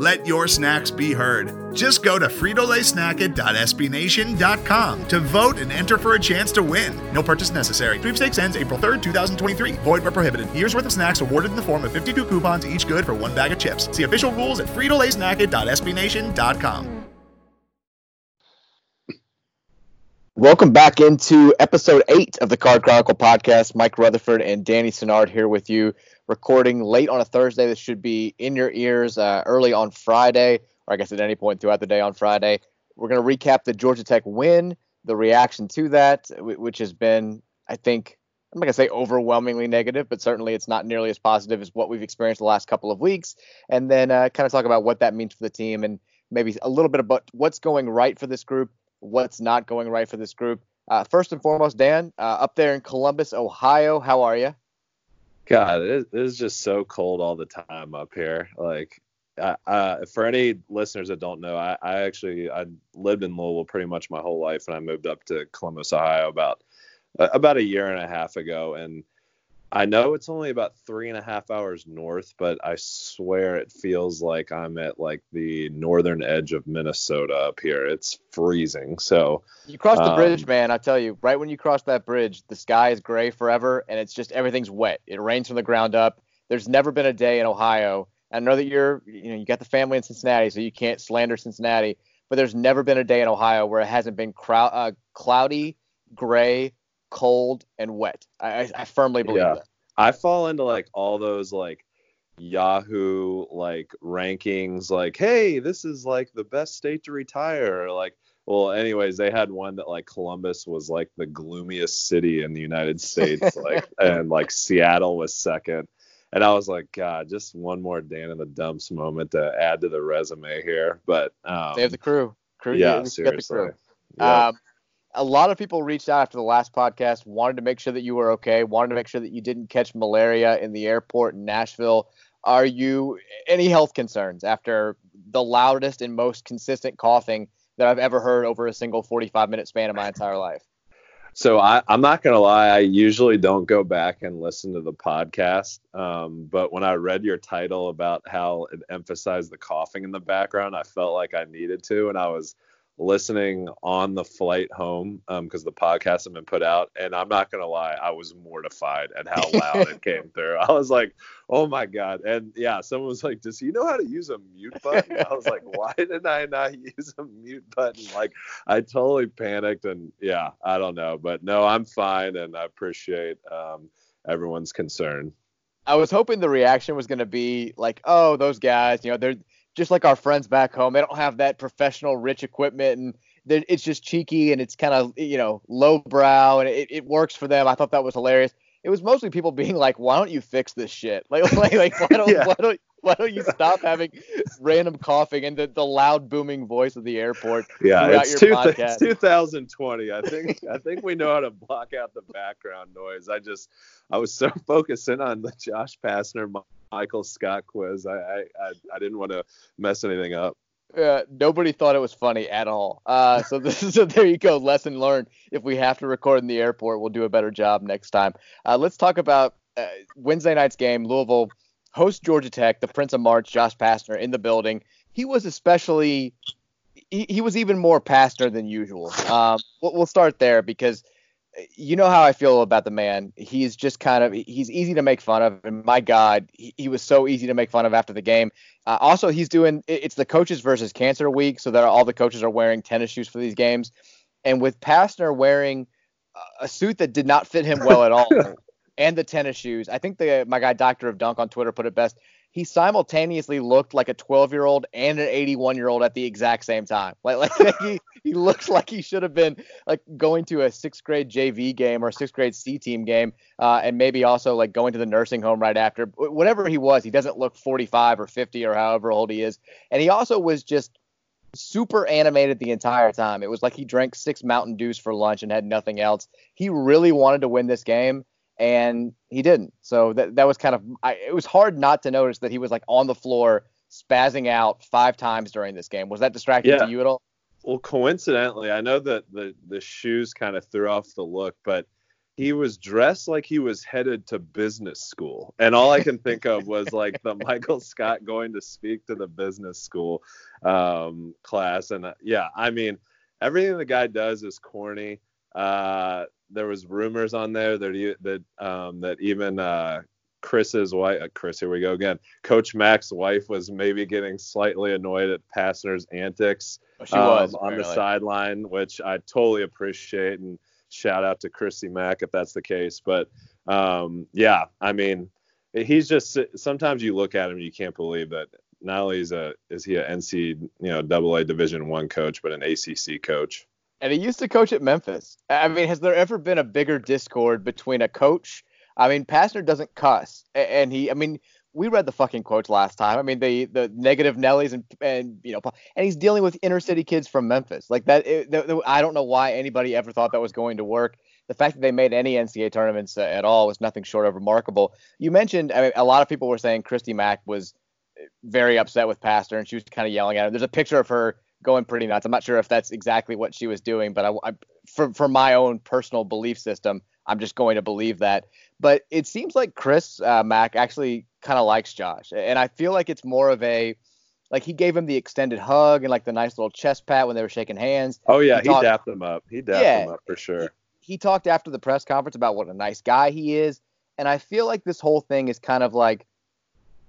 Let your snacks be heard. Just go to fritolaysnacket.sbnation.com to vote and enter for a chance to win. No purchase necessary. Sweepstakes ends April 3rd, 2023. Void where prohibited. Year's worth of snacks awarded in the form of 52 coupons, each good for one bag of chips. See official rules at fritolaysnacket.sbnation.com. Welcome back into episode eight of the Card Chronicle podcast. Mike Rutherford and Danny Sinnard here with you, recording late on a Thursday. This should be in your ears uh, early on Friday, or I guess at any point throughout the day on Friday. We're going to recap the Georgia Tech win, the reaction to that, which has been, I think, I'm not going to say overwhelmingly negative, but certainly it's not nearly as positive as what we've experienced the last couple of weeks. And then uh, kind of talk about what that means for the team and maybe a little bit about what's going right for this group what's not going right for this group. Uh, first and foremost, Dan, uh, up there in Columbus, Ohio, how are you? God, it is just so cold all the time up here. Like, uh, for any listeners that don't know, I, I, actually I lived in Louisville pretty much my whole life, and I moved up to Columbus, Ohio about about a year and a half ago, and I know it's only about three and a half hours north, but I swear it feels like I'm at like the northern edge of Minnesota up here. It's freezing. So you cross the um, bridge, man. I tell you, right when you cross that bridge, the sky is gray forever, and it's just everything's wet. It rains from the ground up. There's never been a day in Ohio. I know that you're, you know, you got the family in Cincinnati, so you can't slander Cincinnati. But there's never been a day in Ohio where it hasn't been crowd, uh, cloudy, gray, cold and wet. I, I firmly believe yeah. that. I fall into like all those like Yahoo like rankings, like, hey, this is like the best state to retire. Like, well, anyways, they had one that like Columbus was like the gloomiest city in the United States, like, and like Seattle was second. And I was like, God, just one more Dan in the dumps moment to add to the resume here. But um, they have the crew. Crew, yeah, seriously. Yeah. Um, a lot of people reached out after the last podcast, wanted to make sure that you were okay, wanted to make sure that you didn't catch malaria in the airport in Nashville. Are you any health concerns after the loudest and most consistent coughing that I've ever heard over a single 45 minute span of my entire life? So I, am not gonna lie, I usually don't go back and listen to the podcast. Um, but when I read your title about how it emphasized the coughing in the background, I felt like I needed to, and I was listening on the flight home because um, the podcast had been put out, and I'm not gonna lie, I was mortified at how loud it came through. I was like, "Oh my god!" And yeah, someone was like, "Does he know how to use a mute button?" I was like, "Why did I not use a mute button?" Like, I totally panicked, and yeah, I don't know, but no, I'm fine, and I appreciate um, everyone's concern. I was hoping the reaction was going to be like, "Oh, those guys, you know, they're just like our friends back home. They don't have that professional, rich equipment, and it's just cheeky and it's kind of you know lowbrow, and it, it works for them. I thought that was hilarious. It was mostly people being like, "Why don't you fix this shit? Like, like, like why don't yeah. why don't why don't you stop having random coughing and the, the loud booming voice of the airport yeah it's, two, it's 2020 i think i think we know how to block out the background noise i just i was so focusing on the josh pastner michael scott quiz i i i, didn't want to mess anything up uh, nobody thought it was funny at all. Uh, so this, so there you go, lesson learned. If we have to record in the airport, we'll do a better job next time. Uh, let's talk about uh, Wednesday night's game, Louisville host Georgia Tech, the Prince of March, Josh Pastner in the building. He was especially, he, he was even more Pastner than usual. Um, we'll, we'll start there because you know how I feel about the man. He's just kind of he's easy to make fun of, and my God, he, he was so easy to make fun of after the game. Uh, also, he's doing it's the coaches versus cancer week, so that all the coaches are wearing tennis shoes for these games, and with Pastner wearing a suit that did not fit him well at all. and the tennis shoes. I think the my guy Doctor of Dunk on Twitter put it best. He simultaneously looked like a 12 year old and an 81 year old at the exact same time. Like, like he, he looks like he should have been like going to a sixth grade JV game or sixth grade C team game, uh, and maybe also like going to the nursing home right after. Whatever he was, he doesn't look 45 or 50 or however old he is. And he also was just super animated the entire time. It was like he drank six Mountain Dews for lunch and had nothing else. He really wanted to win this game and he didn't. So that that was kind of I, it was hard not to notice that he was like on the floor spazzing out five times during this game. Was that distracting yeah. to you at all? Well, coincidentally, I know that the the shoes kind of threw off the look, but he was dressed like he was headed to business school. And all I can think of was like the Michael Scott going to speak to the business school um, class. And uh, yeah, I mean, everything the guy does is corny. Uh, there was rumors on there that that um, that even uh, Chris's wife, uh, Chris, here we go again. Coach Mack's wife was maybe getting slightly annoyed at Pastner's antics oh, um, was, on the sideline, which I totally appreciate. And shout out to Chrissy Mack if that's the case. But um, yeah, I mean, he's just sometimes you look at him, you can't believe that not only is a is he an NC you know Double A Division One coach, but an ACC coach. And he used to coach at Memphis. I mean, has there ever been a bigger discord between a coach? I mean, Pastner doesn't cuss, and he, I mean, we read the fucking quotes last time. I mean, the the negative Nellies and and you know, and he's dealing with inner city kids from Memphis. Like that, it, the, I don't know why anybody ever thought that was going to work. The fact that they made any NCAA tournaments uh, at all was nothing short of remarkable. You mentioned, I mean, a lot of people were saying Christi Mack was very upset with Pastner, and she was kind of yelling at him. There's a picture of her going pretty nuts. I'm not sure if that's exactly what she was doing, but I, I for for my own personal belief system, I'm just going to believe that. But it seems like Chris uh, Mack actually kind of likes Josh, and I feel like it's more of a like he gave him the extended hug and like the nice little chest pat when they were shaking hands. Oh yeah, he, talked, he dapped him up. He dapped yeah, him up for sure. He, he talked after the press conference about what a nice guy he is, and I feel like this whole thing is kind of like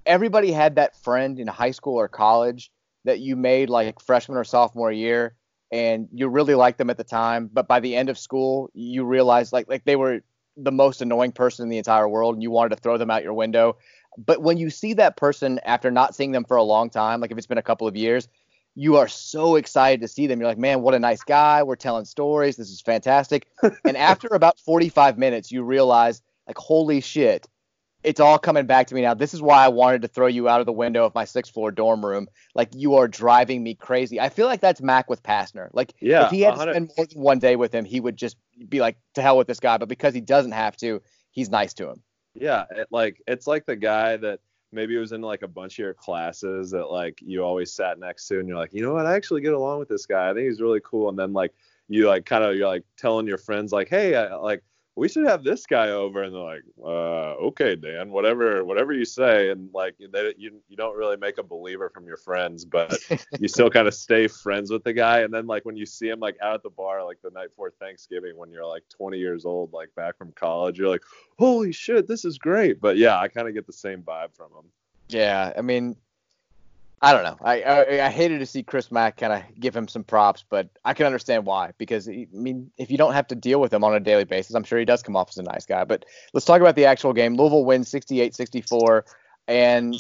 everybody had that friend in high school or college that you made like freshman or sophomore year and you really liked them at the time but by the end of school you realized like like they were the most annoying person in the entire world and you wanted to throw them out your window. But when you see that person after not seeing them for a long time like if it's been a couple of years you are so excited to see them. You're like man what a nice guy. We're telling stories. This is fantastic. And after about 45 minutes you realize like holy shit it's all coming back to me now. This is why I wanted to throw you out of the window of my sixth floor dorm room. Like you are driving me crazy. I feel like that's Mack with Pastner. Like yeah, if he had 100. to spend more than one day with him, he would just be like, to hell with this guy. But because he doesn't have to, he's nice to him. Yeah, it, like it's like the guy that maybe it was in like a bunch of your classes that like you always sat next to, and you're like, you know what, I actually get along with this guy. I think he's really cool. And then like you like kind of you're like telling your friends like, hey, I, like we should have this guy over. And they're like uh, okay dan whatever whatever you say. And like they, you you don't really make a believer from your friends but you still kind of stay friends with the guy. And then like when you see him like out at the bar like the night before thanksgiving when you're like 20 years old like back from college you're like holy shit this is great. But yeah i kind of get the same vibe from him. Yeah i mean I don't know. I, I, I hated to see Chris Mack kind of give him some props, but I can understand why. Because I mean, if you don't have to deal with him on a daily basis, I'm sure he does come off as a nice guy. But let's talk about the actual game. Louisville wins 68-64, and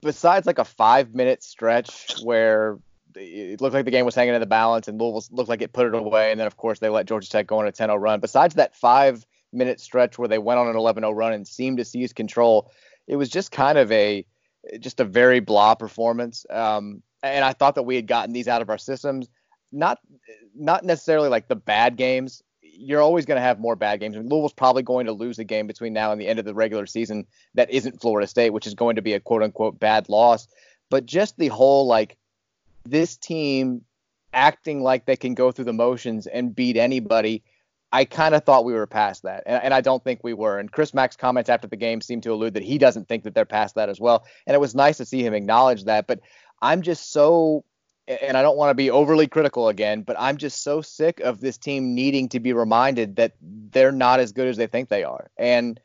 besides like a five minute stretch where it looked like the game was hanging in the balance and Louisville looked like it put it away, and then of course they let Georgia Tech go on a 10-0 run. Besides that five minute stretch where they went on an 11-0 run and seemed to seize control, it was just kind of a just a very blah performance. Um, and I thought that we had gotten these out of our systems. Not not necessarily like the bad games. You're always going to have more bad games. I mean, Louisville's probably going to lose a game between now and the end of the regular season that isn't Florida State, which is going to be a quote unquote bad loss. But just the whole like this team acting like they can go through the motions and beat anybody I kind of thought we were past that, and, and, I don't think we were. And Chris Mack's comments after the game seem to allude that he doesn't think that they're past that as well. And it was nice to see him acknowledge that. But I'm just so, and I don't want to be overly critical again, but I'm just so sick of this team needing to be reminded that they're not as good as they think they are. And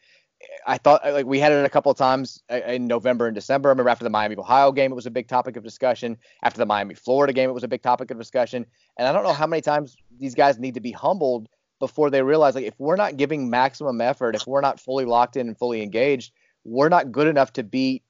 I thought like we had it a couple of times uh, in November and December. I remember after the Miami Ohio game, it was a big topic of discussion. After the Miami Florida game, it was a big topic of discussion. And I don't know how many times these guys need to be humbled before they realize like if we're not giving maximum effort, if we're not fully locked in and fully engaged, we're not good enough to beat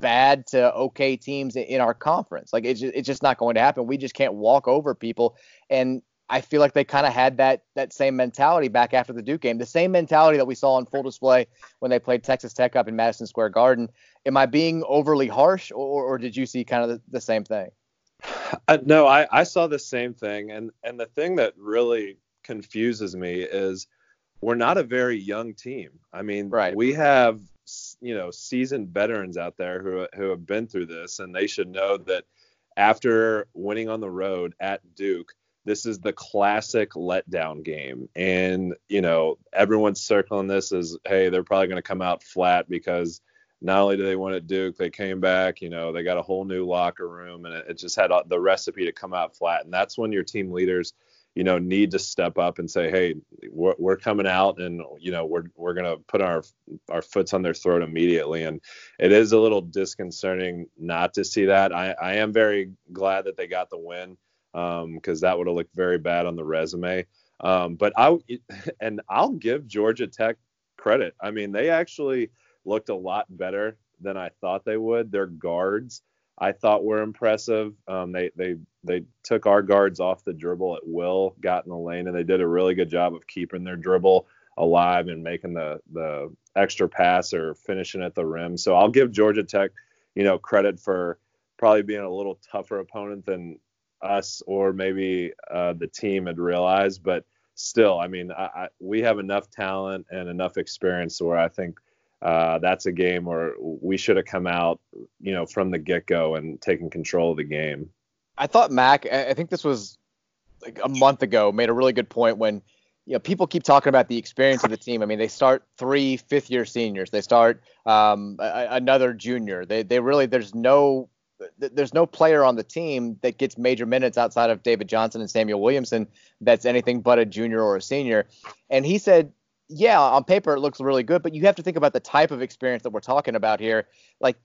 bad to okay teams in our conference. Like it's just, it's just not going to happen. We just can't walk over people. And I feel like they kind of had that that same mentality back after the Duke game, the same mentality that we saw on full display when they played Texas Tech up in Madison Square Garden. Am I being overly harsh, or, or did you see kind of the, the same thing? Uh, no, I, I saw the same thing, and and the thing that really confuses me is we're not a very young team. I mean, right. we have you know seasoned veterans out there who who have been through this, and they should know that after winning on the road at Duke, this is the classic letdown game, and you know everyone's circling this as hey they're probably going to come out flat because not only do they win at Duke, they came back. You know, they got a whole new locker room, and it, it, just had the recipe to come out flat. And that's when your team leaders, you know, need to step up and say, "Hey, we're, we're coming out, and you know, we're we're gonna put our our foots on their throat immediately." And it is a little disconcerting not to see that. I, I am very glad that they got the win because um, that would have looked very bad on the resume. Um, but I and I'll give Georgia Tech credit. I mean, they actually looked a lot better than I thought they would. Their guards, I thought were impressive. Um, they they they took our guards off the dribble at will, got in the lane, and they did a really good job of keeping their dribble alive and making the the extra pass or finishing at the rim. So I'll give Georgia Tech, you know, credit for probably being a little tougher opponent than us or maybe uh, the team had realized, but still, I mean, I, I, we have enough talent and enough experience where I think uh, that's a game where we should have come out, you know, from the get go and taken control of the game. I thought Mack, I think this was like a month ago, made a really good point when, you know, people keep talking about the experience of the team. I mean, they start three fifth year seniors, they start um, a, another junior. They, they really, there's no, there's no player on the team that gets major minutes outside of David Johnson and Samuell Williamson that's anything but a junior or a senior. And he said yeah, on paper it looks really good, but you have to think about the type of experience that we're talking about here. Like,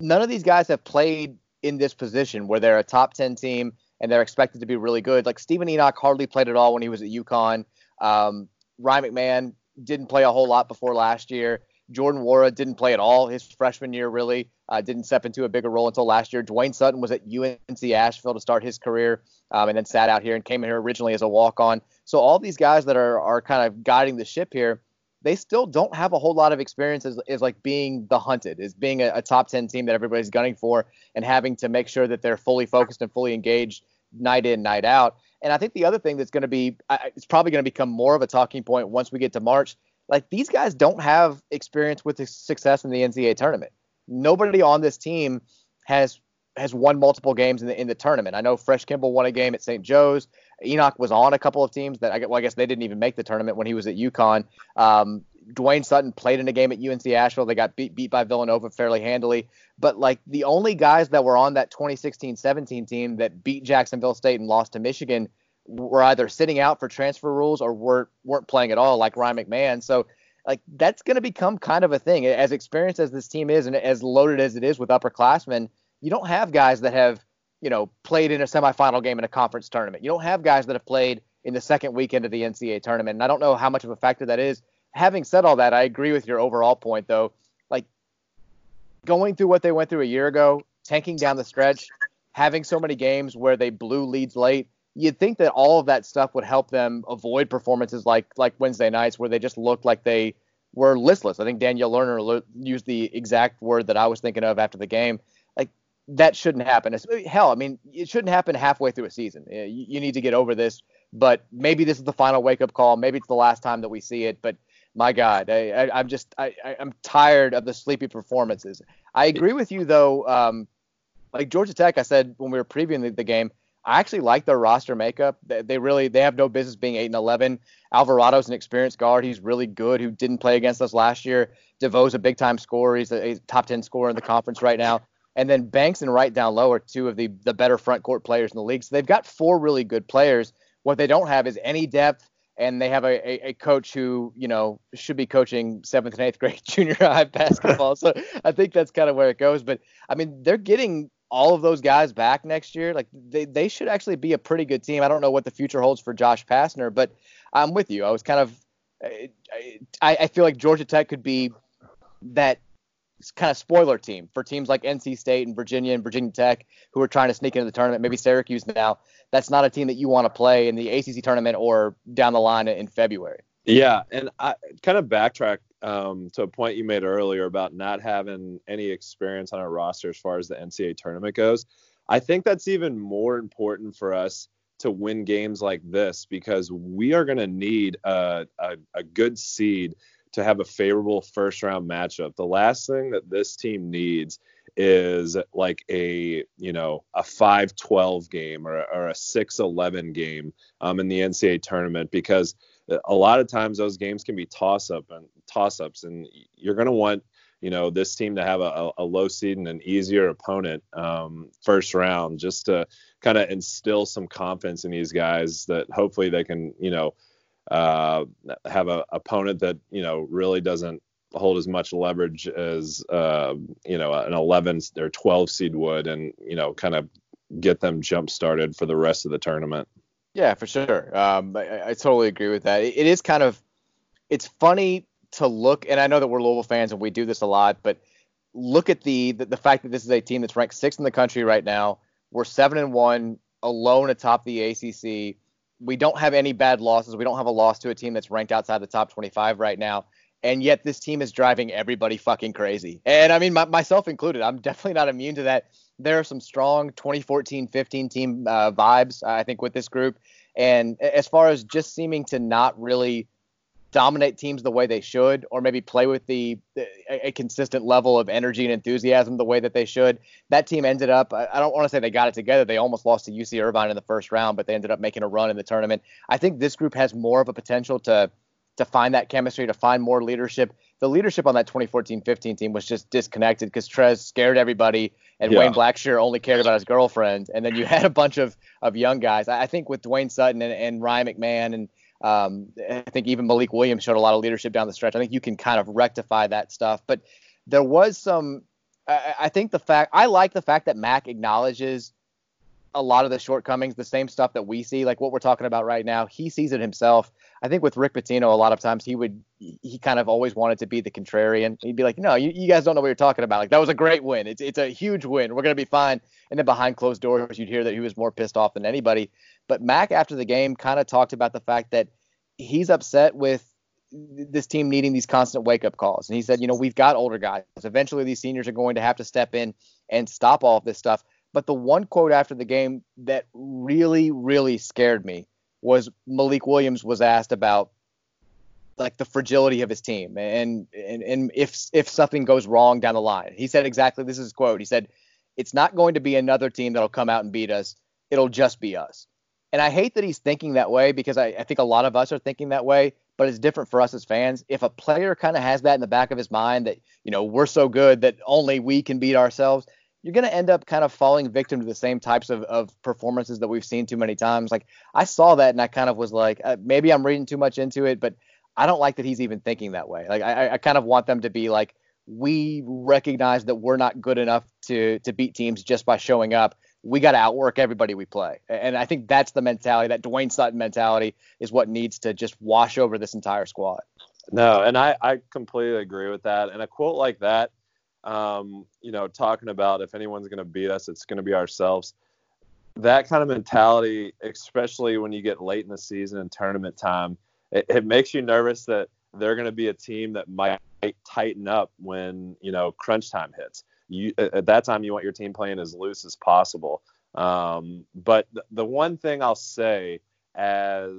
none of these guys have played in this position where they're a top 10 team and they're expected to be really good. Like, Steven Enoch hardly played at all when he was at UConn. Um, Ryan McMahon didn't play a whole lot before last year. Jordan Nwora didn't play at all his freshman year, really. Uh, didn't step into a bigger role until last year. Dwayne Sutton was at UNC Asheville to start his career um, and then sat out here and came in here originally as a walk on. So all these guys that are, are kind of guiding the ship here, they still don't have a whole lot of experience as, as like being the hunted, as being a, a top 10 team that everybody's gunning for and having to make sure that they're fully focused and fully engaged night in, night out. And I think the other thing that's going to be, it's probably going to become more of a talking point once we get to March like these guys don't have experience with success in the NCAA tournament. Nobody on this team has has won multiple games in the in the tournament. I know Fresh Kimble won a game at St. Joe's. Enoch was on a couple of teams that I, well, I guess they didn't even make the tournament when he was at UConn. Um, Dwayne Sutton played in a game at UNC Asheville. They got beat beat by Villanova fairly handily. But like the only guys that were on that 2016-17 team that beat Jacksonville State and lost to Michigan were either sitting out for transfer rules or weren't weren't playing at all, like Ryan McMahon. So like that's going to become kind of a thing. As experienced as this team is and as loaded as it is with upperclassmen, you don't have guys that have you know played in a semifinal game in a conference tournament. You don't have guys that have played in the second weekend of the NCAA tournament. And I don't know how much of a factor that is. Having said all that, I agree with your overall point though. Like going through what they went through a year ago, tanking down the stretch, having so many games where they blew leads late you'd think that all of that stuff would help them avoid performances like like Wednesday nights where they just looked like they were listless. I think Daniel Lerner used the exact word that I was thinking of after the game. Like that shouldn't happen. It's, hell, I mean, it shouldn't happen halfway through a season. You, you need to get over this. But maybe this is the final wake up call. Maybe it's the last time that we see it. But my God, I, am just I, am tired of the sleepy performances. I agree with you though. Um, like Georgia Tech, I said when we were previewing the, the game, I actually like their roster makeup. They, they, really they have no business being eight and eleven. Alvarado's an experienced guard. He's really good. Who didn't play against us last year. DeVoe's a big time scorer. He's a, a, top ten scorer in the conference right now. And then Banks and Wright down low are two of the the better front court players in the league. So they've got four really good players. What they don't have is any depth, and they have a, a, a coach who you know should be coaching seventh and eighth grade junior high basketball. so I think that's kind of where it goes. But I mean, they're getting all of those guys back next year, like they, they should actually be a pretty good team. I don't know what the future holds for Josh Pastner, but I'm with you. I was kind of, I, I feel like Georgia Tech could be that kind of spoiler team for teams like NC State and Virginia and Virginia Tech who are trying to sneak into the tournament. Maybe Syracuse now. That's not a team that you want to play in the ACC tournament or down the line in February. Yeah, and I kind of backtrack um, to a point you made earlier about not having any experience on our roster as far as the NCAA tournament goes. I think that's even more important for us to win games like this because we are going to need a, a, a good seed to have a favorable first round matchup. The last thing that this team needs is like a you know a 5-12 game or, or a 6-11 game um, in the NCAA tournament because a lot of times those games can be toss up and toss ups and you're going to want you know this team to have a, a low seed and an easier opponent um, first round just to kind of instill some confidence in these guys that hopefully they can you know uh, have a opponent that you know really doesn't hold as much leverage as uh, you know an 11 or 12 seed would, and you know kind of get them jump started for the rest of the tournament. Yeah, for sure. Um, I, I, totally agree with that. It, it is kind of it's funny to look, and I know that we're Louisville fans and we do this a lot, but look at the, the the fact that this is a team that's ranked sixth in the country right now. We're seven and one, alone atop the ACC we don't have any bad losses. We don't have a loss to a team that's ranked outside the top 25 right now. And yet this team is driving everybody fucking crazy. And I mean, my, myself included, I'm definitely not immune to that. There are some strong 2014 15 team uh, vibes, I think, with this group. And as far as just seeming to not really dominate teams the way they should, or maybe play with the a, consistent level of energy and enthusiasm the way that they should. That team ended up. I don't want to say they got it together. They almost lost to UC Irvine in the first round, but they ended up making a run in the tournament. I think this group has more of a potential to to find that chemistry, to find more leadership. The leadership on that 2014-15 team was just disconnected because Trez scared everybody, and yeah. Wayne Blackshear only cared about his girlfriend. And then you had a bunch of of young guys. I, think with Dwayne Sutton and, and Ryan McMahon and um, I think even Malik Williams showed a lot of leadership down the stretch. I think you can kind of rectify that stuff. But there was some. I, I think the fact I like the fact that Mack acknowledges a lot of the shortcomings, the same stuff that we see, like what we're talking about right now. He sees it himself. I think with Rick Pitino, a lot of times he would, he kind of always wanted to be the contrarian. He'd be like, no, you, you guys don't know what you're talking about. Like that was a great win. It's it's a huge win. We're gonna be fine. And then behind closed doors, you'd hear that he was more pissed off than anybody. But Mack, after the game, kind of talked about the fact that he's upset with this team needing these constant wake up calls. And he said, you know, we've got older guys. Eventually, these seniors are going to have to step in and stop all of this stuff. But the one quote after the game that really, really scared me was Malik Williams was asked about like the fragility of his team and and, and if if something goes wrong down the line. He said exactly this is his quote. He said, It's not going to be another team that'll come out and beat us. It'll just be us. And I hate that he's thinking that way because I, I think a lot of us are thinking that way, but it's different for us as fans. If a player kind of has that in the back of his mind that, you know, we're so good that only we can beat ourselves, you're going to end up kind of falling victim to the same types of, of performances that we've seen too many times. Like I saw that and I kind of was like, uh, maybe I'm reading too much into it, but I don't like that he's even thinking that way. Like I, I kind of want them to be like, we recognize that we're not good enough to to beat teams just by showing up we got to outwork everybody we play. And I think that's the mentality, that Dwayne Sutton mentality is what needs to just wash over this entire squad. No, and I, I completely agree with that. And a quote like that, um, you know, talking about if anyone's going to beat us, it's going to be ourselves. That kind of mentality, especially when you get late in the season and tournament time, it, it makes you nervous that they're going to be a team that might tighten up when, you know, crunch time hits you at that time you want your team playing as loose as possible. Um, but the, the one thing I'll say as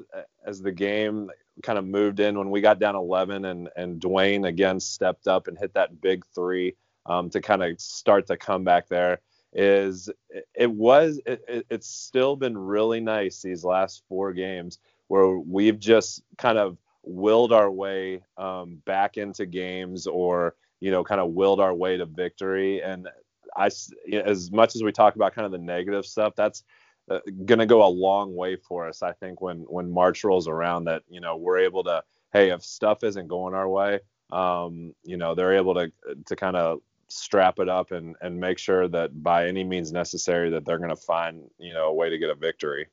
as the game kind of moved in when we got down 11 and and Dwayne again stepped up and hit that big three um, to kind of start the comeback there is it, was it, it's still been really nice these last four games where we've just kind of willed our way um, back into games or you know, kind of willed our way to victory. And I, as much as we talk about kind of the negative stuff, that's uh, going to go a long way for us. I think when when March rolls around, that you know we're able to, hey, if stuff isn't going our way, um, you know, they're able to to kind of strap it up and and make sure that by any means necessary that they're going to find you know a way to get a victory.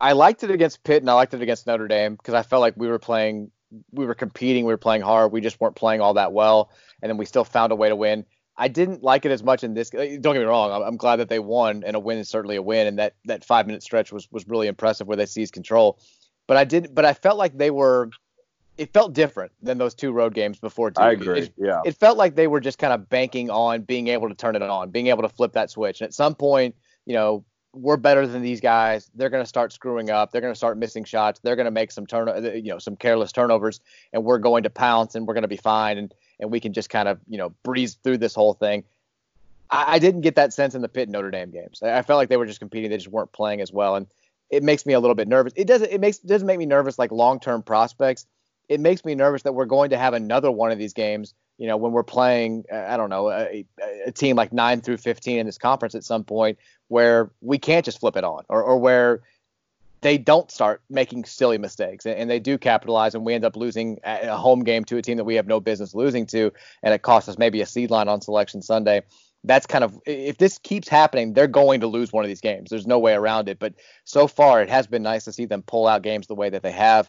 I liked it against Pitt and I liked it against Notre Dame because I felt like we were playing we were competing, we were playing hard, we just weren't playing all that well, and then we still found a way to win. I didn't like it as much in this. Don't get me wrong. I'm, I'm glad that they won, and a win is certainly a win. And that that five minute stretch was was really impressive where they seized control. But I did. But I felt like they were. It felt different than those two road games before. Too. I agree. It, yeah. It felt like they were just kind of banking on being able to turn it on, being able to flip that switch. And at some point, you know, we're better than these guys. They're going to start screwing up. They're going to start missing shots. They're going to make some turn, you know, some careless turnovers, and we're going to pounce and we're going to be fine, and and we can just kind of, you know, breeze through this whole thing. I, I didn't get that sense in the Pitt Notre Dame games. I, I felt like they were just competing. They just weren't playing as well, and it makes me a little bit nervous. It doesn't. It makes doesn't make me nervous like long term prospects. It makes me nervous that we're going to have another one of these games. You know, when we're playing, uh, I don't know, a, a team like nine through 15 in this conference at some point, where we can't just flip it on, or, or where they don't start making silly mistakes and, and, they do capitalize and we end up losing a home game to a team that we have no business losing to and it costs us maybe a seed line on selection Sunday that's kind of if this keeps happening, they're going to lose one of these games. There's no way around it. But so far, it has been nice to see them pull out games the way that they have.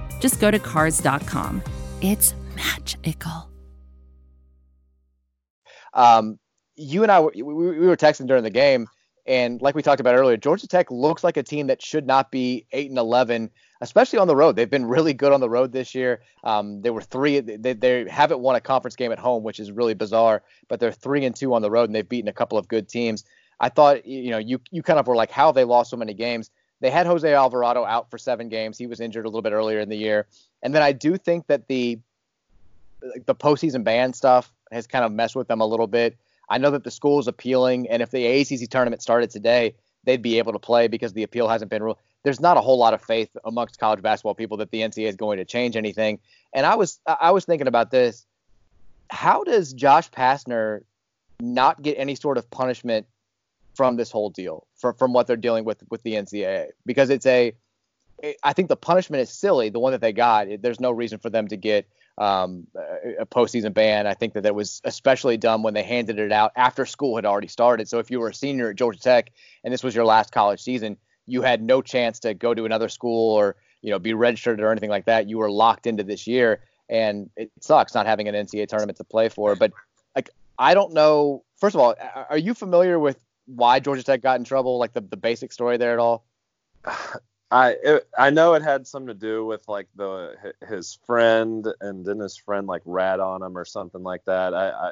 just go to Cars.com. It's magical. Um, you and I, we, we were texting during the game, and like we talked about earlier, Georgia Tech looks like a team that should not be eight and eleven, especially on the road. They've been really good on the road this year. Um, they were three. They, they haven't won a conference game at home, which is really bizarre. But they're three and two on the road, and they've beaten a couple of good teams. I thought, you know, you you kind of were like, how have they lost so many games? They had Jose Alvarado out for seven games. He was injured a little bit earlier in the year, and then I do think that the the postseason ban stuff has kind of messed with them a little bit. I know that the school is appealing, and if the ACC tournament started today, they'd be able to play because the appeal hasn't been ruled. There's not a whole lot of faith amongst college basketball people that the NCAA is going to change anything. And I was I was thinking about this. How does Josh Pastner not get any sort of punishment from this whole deal, from from what they're dealing with with the NCAA? Because it's a I think the punishment is silly. The one that they got, there's no reason for them to get um, a postseason ban. I think that that was especially dumb when they handed it out after school had already started. So if you were a senior at Georgia Tech and this was your last college season, you had no chance to go to another school or you know be registered or anything like that. You were locked into this year, and it sucks not having an NCAA tournament to play for. But like I don't know. First of all, are you familiar with why Georgia Tech got in trouble? Like the the basic story there at all? I it, I know it had something to do with like the his friend and then his friend like rat on him or something like that. I, I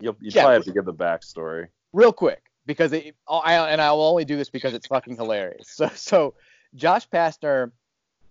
you'll you yeah, probably have to give the backstory real quick because it, oh, I and I will only do this because it's fucking hilarious. So so Josh Pastner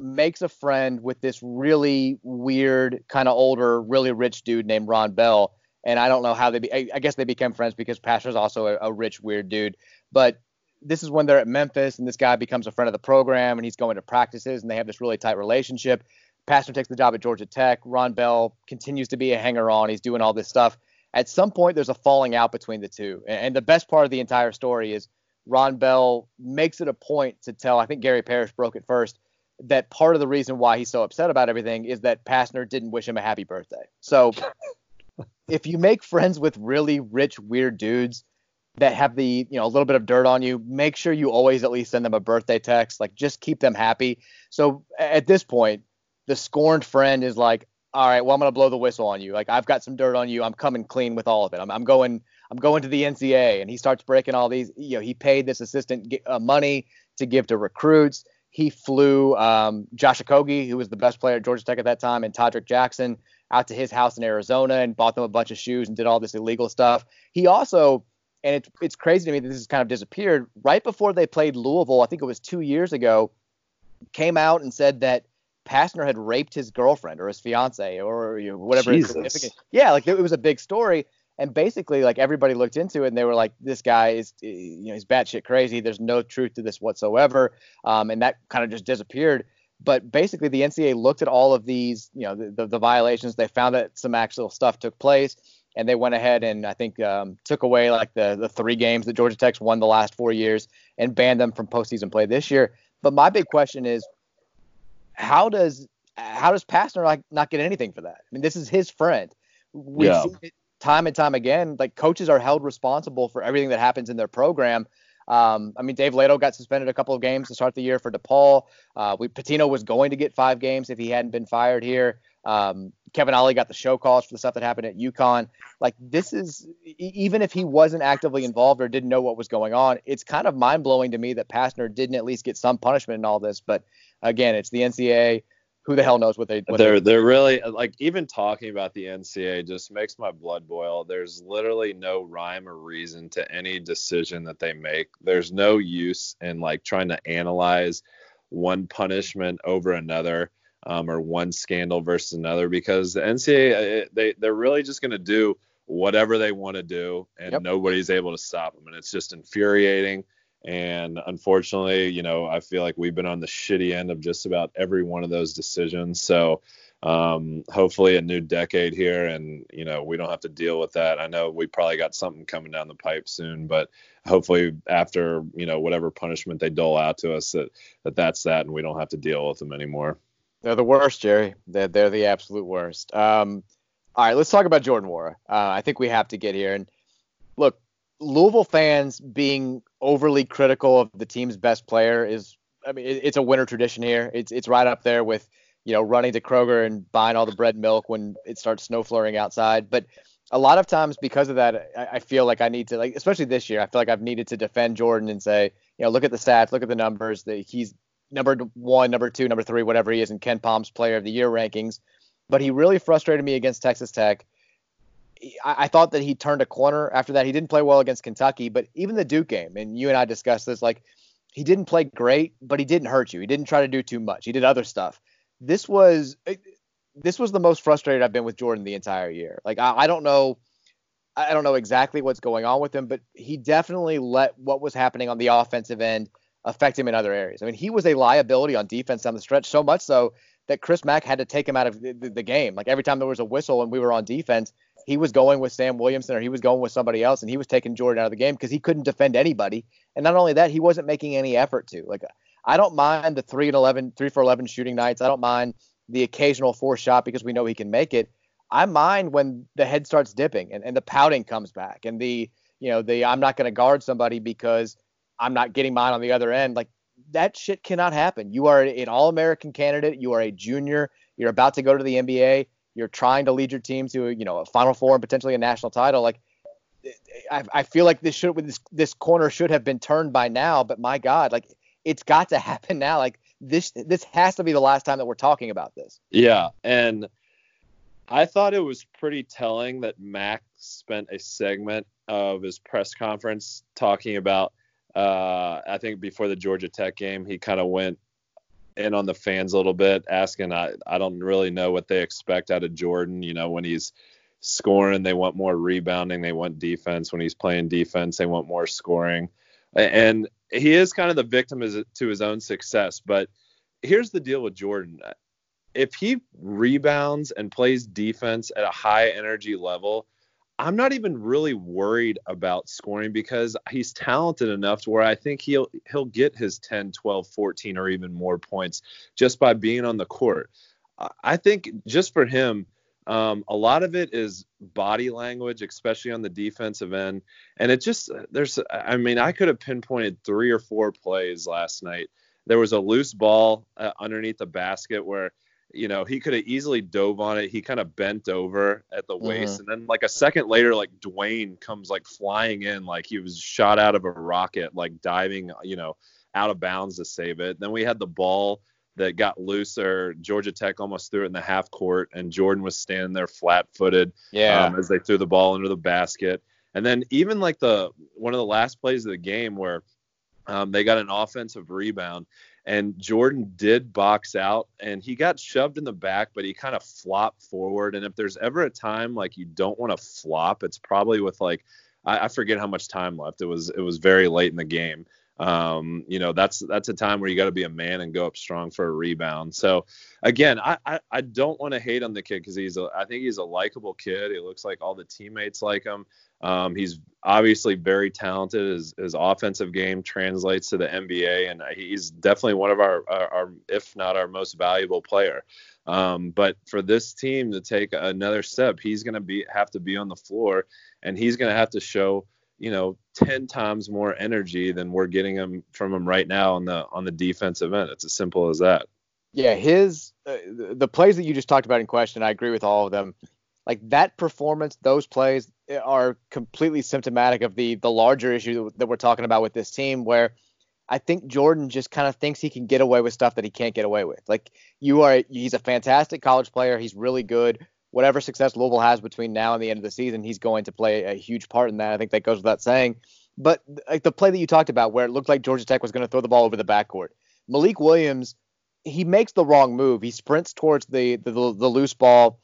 makes a friend with this really weird kind of older really rich dude named Ron Bell and I don't know how they be I, I guess they became friends because Pastner's also a, a rich weird dude but this is when they're at Memphis and this guy becomes a friend of the program and he's going to practices and they have this really tight relationship. Pastner takes the job at Georgia Tech. Ron Bell continues to be a hanger on. He's doing all this stuff. At some point, there's a falling out between the two. And the best part of the entire story is Ron Bell makes it a point to tell, I think Gary Parrish broke it first, that part of the reason why he's so upset about everything is that Pastner didn't wish him a happy birthday. So if you make friends with really rich, weird dudes, that have the you know a little bit of dirt on you make sure you always at least send them a birthday text like just keep them happy. So at this point the scorned friend is like all right well i'm going to blow the whistle on you. Like i've got some dirt on you. I'm coming clean with all of it. I'm, I'm going i'm going to the NCA, and he starts breaking all these you know he paid this assistant uh, money to give to recruits he flew um, Josh Okogie, who was the best player at Georgia Tech at that time, and Tadric Jackson out to his house in Arizona and bought them a bunch of shoes and did all this illegal stuff. He also and it's it's crazy to me that this has kind of disappeared. Right before they played Louisville, I think it was two years ago, came out and said that Pastner had raped his girlfriend or his fiance or you know, whatever. significant. Yeah, like it was a big story. And basically, like everybody looked into it and they were like, this guy is, you know, he's batshit crazy. There's no truth to this whatsoever. Um, and that kind of just disappeared. But basically, the NCAA looked at all of these, you know, the, the, the violations. They found that some actual stuff took place and they went ahead and I think um, took away like the the three games that Georgia Tech's won the last four years and banned them from postseason play this year. But my big question is, how does how does Pastner like not get anything for that? I mean, this is his friend. We've Yeah. Time and time again. Like coaches are held responsible for everything that happens in their program. Um, I mean, Dave Leitao got suspended a couple of games to start the year for DePaul. Uh, we, Pitino was going to get five games if he hadn't been fired here. Um, Kevin Ollie got the show cause for the stuff that happened at UConn. Like this is even if he wasn't actively involved or didn't know what was going on, it's kind of mind blowing to me that Pastner didn't at least get some punishment in all this. But again, it's the NCAA. Who the hell knows what they? What they're they're really like even talking about the NCA just makes my blood boil. There's literally no rhyme or reason to any decision that they make. There's no use in like trying to analyze one punishment over another um, or one scandal versus another because the NCAA they they're really just going to do whatever they want to do and Yep. nobody's able to stop them and it's just infuriating. And unfortunately, you know, I feel like we've been on the shitty end of just about every one of those decisions. So um, hopefully a new decade here and, you know, we don't have to deal with that. I know we probably got something coming down the pipe soon, but hopefully after, you know, whatever punishment they dole out to us that, that that's that and we don't have to deal with them anymore. They're the worst, Jerry. They're, they're the absolute worst. Um, all right, let's talk about Jordan Nwora. Uh, I think we have to get here. And look, Louisville fans being overly critical of the team's best player is, I mean, it, it's a winter tradition here. It's it's right up there with, you know, running to Kroger and buying all the bread and milk when it starts snow flurrying outside. But a lot of times because of that, I, I feel like I need to, like, especially this year, I feel like I've needed to defend Jordan and say, you know, look at the stats, look at the numbers. That he's number one, number two, number three, whatever he is in KenPom's Player of the Year rankings. But he really frustrated me against Texas Tech. I, thought that he turned a corner after that. He didn't play well against Kentucky, but even the Duke game, and you and I discussed this, like he didn't play great, but he didn't hurt you. He didn't try to do too much. He did other stuff. This was eh, this was the most frustrated I've been with Jordan the entire year. Like I, I don't know. I don't know exactly what's going on with him, but he definitely let what was happening on the offensive end affect him in other areas. I mean, he was a liability on defense down the stretch, so much so that Chris Mack had to take him out of the, the game. Like every time there was a whistle and we were on defense, he was going with Sam Williamson or he was going with somebody else, and he was taking Jordan out of the game because he couldn't defend anybody. And not only that, he wasn't making any effort to. Like I don't mind the three and 11, three for 11 shooting nights. I don't mind the occasional four shot because we know he can make it. I mind when the head starts dipping and, and the pouting comes back and the, you know, the I'm not going to guard somebody because I'm not getting mine on the other end. Like that shit cannot happen. You are an All American candidate. You are a junior. You're about to go to the NBA. You're trying to lead your team to, you know, a Final Four and potentially a national title. Like, I, I feel like this should this this corner should have been turned by now. But my God, like it's got to happen now. Like this this has to be the last time that we're talking about this. Yeah, and I thought it was pretty telling that Max spent a segment of his press conference talking about. Uh, I think before the Georgia Tech game, he kind of went in on the fans a little bit, asking, I, I don't really know what they expect out of Jordan. You know, when he's scoring, they want more rebounding, they want defense. When he's playing defense, they want more scoring. And he is kind of the victim to his own success. But here's the deal with Jordan if he rebounds and plays defense at a high energy level, I'm not even really worried about scoring because he's talented enough to where I think he'll he'll get his 10, 12, 14 or even more points just by being on the court. I think just for him, um, a lot of it is body language, especially on the defensive end. And it just there's I mean I could have pinpointed three or four plays last night. There was a loose ball uh, underneath the basket where you know, he could have easily dove on it. He kind of bent over at the waist, mm-hmm. and then like a second later, like Dwayne comes like flying in, like he was shot out of a rocket, like diving, you know, out of bounds to save it. Then we had the ball that got loose, or Georgia Tech almost threw it in the half court, and Jordan was standing there flat-footed, yeah, um, as they threw the ball into the basket. And then even like the one of the last plays of the game where um, they got an offensive rebound and Jordan did box out and he got shoved in the back, but he kind of flopped forward. And if there's ever a time like you don't want to flop, it's probably with like I, I, forget how much time left. It was it was very late in the game. um, you know that's that's a time where you got to be a man and go up strong for a rebound. So again, I I, I don't want to hate on the kid because he's a I think he's a likable kid. He looks like all the teammates like him. Um, he's obviously very talented. His, his offensive game translates to the NBA, and he's definitely one of our, our, our if not our most valuable player. Um, but for this team to take another step, he's going to be have to be on the floor, and he's going to have to show you know 10 times more energy than we're getting him from him right now on the on the defensive end. It's as simple as that. Yeah, his uh, the plays that you just talked about in question, I agree with all of them. Like that performance, those plays eh, are completely symptomatic of the the larger issue that we're talking about with this team, where I think Jordan just kind of thinks he can get away with stuff that he can't get away with. Like you are, he's a fantastic college player. He's really good whatever success Louisville has between now and the end of the season, he's going to play a huge part in that. I think that goes without saying. But like the play that you talked about, where it looked like Georgia Tech was going to throw the ball over the backcourt, Malik Williams, he makes the wrong move. He sprints towards the the, the, the loose ball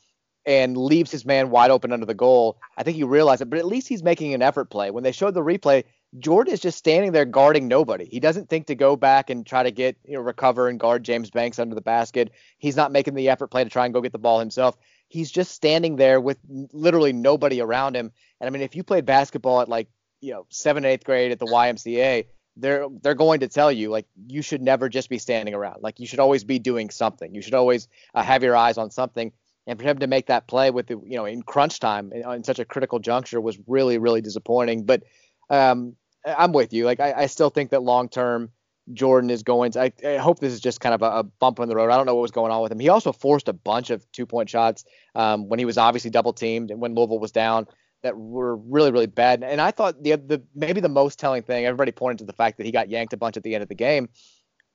and leaves his man wide open under the goal. I think he realized it, but at least he's making an effort play. When they showed the replay, Jordan is just standing there guarding nobody. He doesn't think to go back and try to get, you know, recover and guard James Banks under the basket. He's not making the effort play to try and go get the ball himself he's just standing there with literally nobody around him. And I mean, if you played basketball at like you know seventh, eighth grade at the YMCA, they're they're going to tell you like you should never just be standing around. Like you should always be doing something. You should always uh, have your eyes on something. And for him to make that play with the you know in crunch time in, in such a critical juncture was really really disappointing. But um, I'm with you. Like I, I still think that long term Jordan is going to. I, I, hope this is just kind of a, a, bump in the road. I don't know what was going on with him. He also forced a bunch of two point shots um, when he was obviously double teamed and when Louisville was down that were really really bad. And I thought the the maybe the most telling thing everybody pointed to the fact that he got yanked a bunch at the end of the game.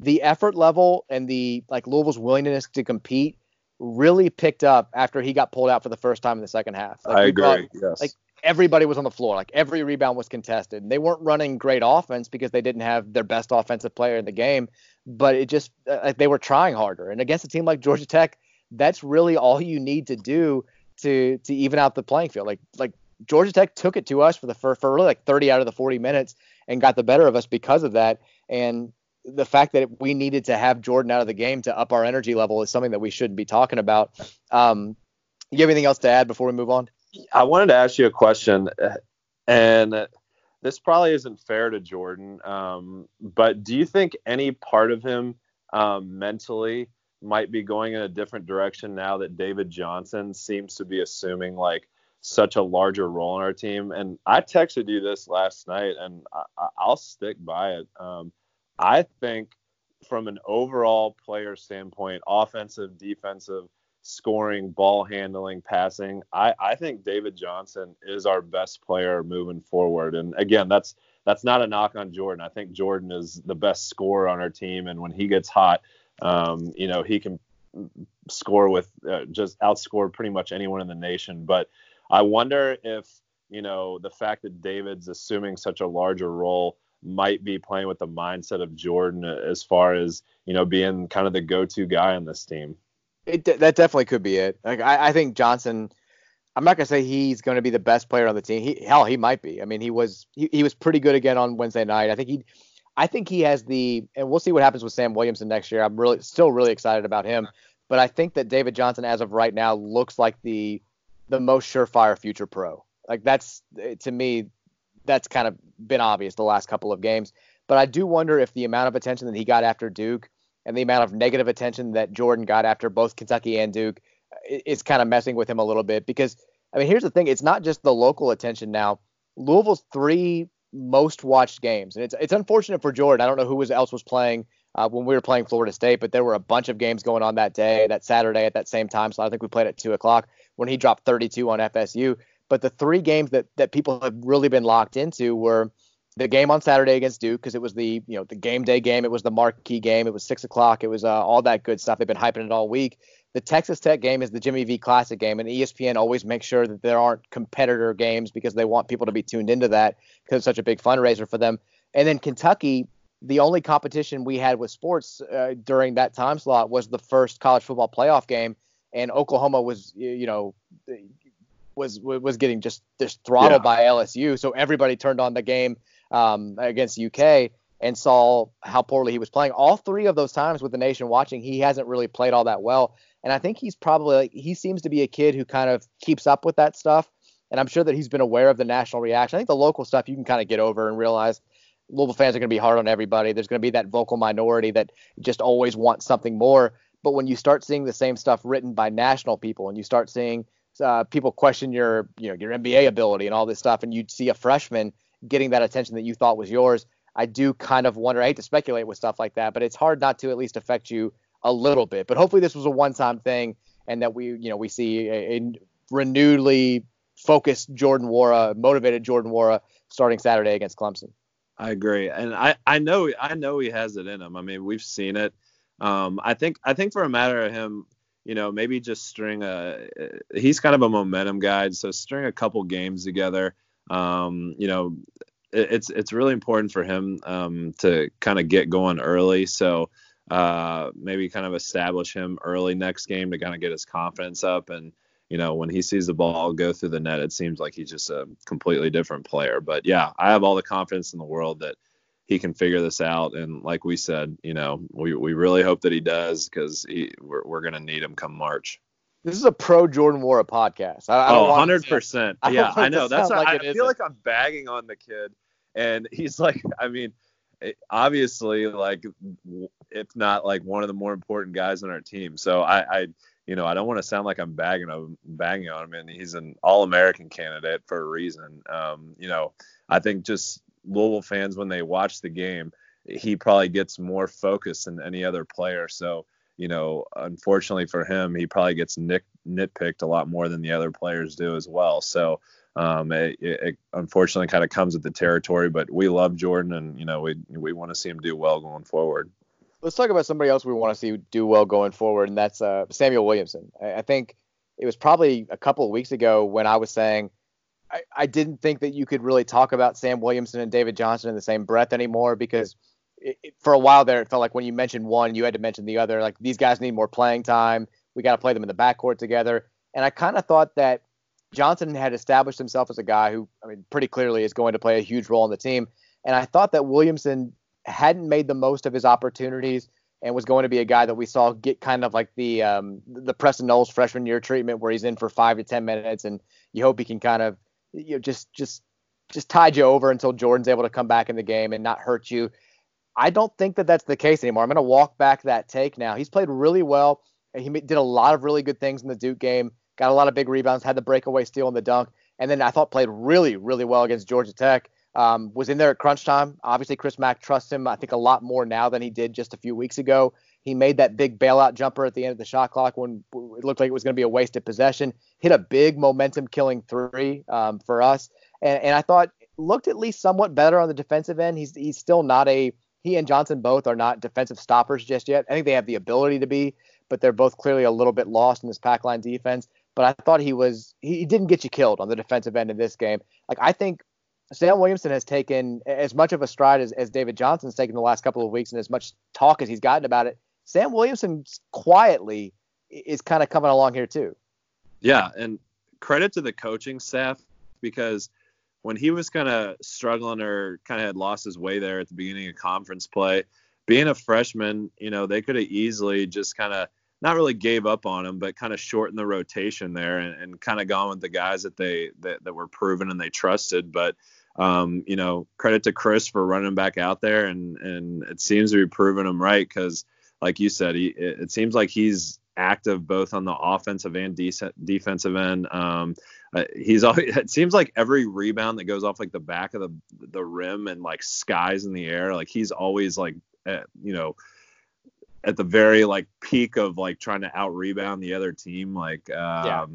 The effort level and the like Louisville's willingness to compete really picked up after he got pulled out for the first time in the second half. Like I agree. Brought, yes. Like everybody was on the floor. Like every rebound was contested. And They weren't running great offense because they didn't have their best offensive player in the game, but it just uh, like they were trying harder. And against a team like Georgia Tech, that's really all you need to do to to even out the playing field. Like like Georgia Tech took it to us for the for, for really like 30 out of the 40 minutes and got the better of us because of that. And the fact that we needed to have Jordan out of the game to up our energy level is something that we shouldn't be talking about. Um, you have anything else to add before we move on? I wanted to ask you a question, and this probably isn't fair to Jordan, um, but do you think any part of him um, mentally might be going in a different direction now that David Johnson seems to be assuming like such a larger role in our team? And I texted you this last night, and I, will stick by it. Um, I think from an overall player standpoint, offensive, defensive, scoring, ball handling, passing. I, I think David Johnson is our best player moving forward. And again, that's that's not a knock on Jordan. I think Jordan is the best scorer on our team, and when he gets hot, um, you know, he can score with uh, just outscore pretty much anyone in the nation. But I wonder if you know the fact that David's assuming such a larger role might be playing with the mindset of Jordan as far as you know being kind of the go-to guy on this team. It, that definitely could be it. Like I, I think Johnson. I'm not gonna say he's going to be the best player on the team. He, hell, he might be. I mean, he was he, he was pretty good again on Wednesday night. I think he, I think he has the, and we'll see what happens with Sam Williamson next year. I'm really still really excited about him, but I think that David Johnson, as of right now, looks like the the most surefire future pro. Like that's to me, that's kind of been obvious the last couple of games. But I do wonder if the amount of attention that he got after Duke and the amount of negative attention that Jordan got after both Kentucky and Duke is kind of messing with him a little bit. Because I mean here's the thing. It's not just the local attention now. Louisville's three most watched games. And it's it's unfortunate for Jordan. I don't know who else was playing uh, when we were playing Florida State but there were a bunch of games going on that day that Saturday at that same time. So I think we played at two o'clock when he dropped 32 on FSU but the three games that that people have really been locked into were the game on Saturday against Duke because it was the you know the game day game. It was the marquee game. It was six o'clock. It was uh, all that good stuff. They've been hyping it all week. The Texas Tech game is the Jimmy V Classic game, and ESPN always makes sure that there aren't competitor games because they want people to be tuned into that because it's such a big fundraiser for them. And then Kentucky, the only competition we had with sports uh, during that time slot was the first college football playoff game, and Oklahoma was you know was was getting just just throttled yeah. by LSU, so everybody turned on the game um, against UK. and saw how poorly he was playing. All three of those times with the nation watching, he hasn't really played all that well. And I think he's probably like, he seems to be a kid who kind of keeps up with that stuff. And I'm sure that he's been aware of the national reaction. I think the local stuff you can kind of get over and realize Louisville fans are going to be hard on everybody. There's going to be that vocal minority that just always wants something more. But when you start seeing the same stuff written by national people, and you start seeing uh, people question your, you know, your NBA ability and all this stuff, and you'd see a freshman getting that attention that you thought was yours, I do kind of wonder. I hate to speculate with stuff like that, but it's hard not to at least affect you a little bit. But hopefully, this was a one-time thing, and that we, you know, we see a, a renewedly focused Jordan Nwora, motivated Jordan Nwora, starting Saturday against Clemson. I agree, and I I know I know he has it in him. I mean, we've seen it. Um, I think I think for a matter of him, you know, maybe just string a. He's kind of a momentum guide, so string a couple games together. Um, you know, it, it's it's really important for him um, to kind of get going early. So uh, maybe kind of establish him early next game to kind of get his confidence up and you know, when he sees the ball go through the net, it seems like he's just a completely different player. But yeah, I have all the confidence in the world that he can figure this out. And like we said, you know, we, we really hope that he does because we're, we're going to need him come March. This is a pro Jordan Nwora podcast. I, I oh, 100%. I yeah, I know. That's like I, I feel like I'm bagging on the kid. And he's like, I mean, obviously, like, if not like one of the more important guys on our team. So I, I you know, I don't want to sound like I'm bagging him, bagging on him, and he's an All-American candidate for a reason. Um, you know, I think just Louisville fans when they watch the game, he probably gets more focus than any other player. So, you know, unfortunately for him, he probably gets nick, nitpicked a lot more than the other players do as well. So, um, it, it unfortunately kind of comes with the territory, but we love Jordan, and you know, we we want to see him do well going forward let's talk about somebody else we want to see do well going forward, and that's uh, Samuell Williamson. I, I, think it was probably a couple of weeks ago when I was saying I, I, didn't think that you could really talk about Sam Williamson and David Johnson in the same breath anymore because it, it, for a while there it felt like when you mentioned one, you had to mention the other. Like these guys need more playing time. We got to play them in the backcourt together. And I kind of thought that Johnson had established himself as a guy who, I mean, pretty clearly is going to play a huge role in the team. And I thought that Williamson hadn't made the most of his opportunities and was going to be a guy that we saw get kind of like the um, the Preston Knowles freshman year treatment where he's in for five to ten minutes and you hope he can kind of you know just just just tide you over until Jordan's able to come back in the game and not hurt you. I don't think that that's the case anymore. I'm going to walk back that take now. He's played really well. He did a lot of really good things in the Duke game. Got a lot of big rebounds. Had the breakaway steal and the dunk. And then I thought played really really well against Georgia Tech. Um, was in there at crunch time. Obviously, Chris Mack trusts him, I think, a lot more now than he did just a few weeks ago. He made that big bailout jumper at the end of the shot clock when it looked like it was going to be a wasted possession. Hit a big momentum killing three um, for us. And, and I thought looked at least somewhat better on the defensive end. He's, he's still not a, he and Johnson both are not defensive stoppers just yet. I think they have the ability to be, but they're both clearly a little bit lost in this pack line defense. But I thought he was, he didn't get you killed on the defensive end in this game. Like, I think Sam Williamson has taken as much of a stride as, as David Johnson's taken the last couple of weeks and as much talk as he's gotten about it. Sam Williamson quietly is kind of coming along here too. Yeah, and credit to the coaching staff because when he was kind of struggling or kind of had lost his way there at the beginning of conference play, being a freshman, you know, they could have easily just kind of not really gave up on him, but kind of shortened the rotation there and, and kind of gone with the guys that they that, that were proven and they trusted. But um, you know, credit to Chris for running back out there, and and it seems to be proving him right because, like you said, he, it, it, seems like he's active both on the offensive and de- defensive end. Um, uh, he's always, it seems like every rebound that goes off like the back of the the rim and like skies in the air, like he's always like, at, you know, at the very like peak of like trying to out rebound the other team, like, um, yeah.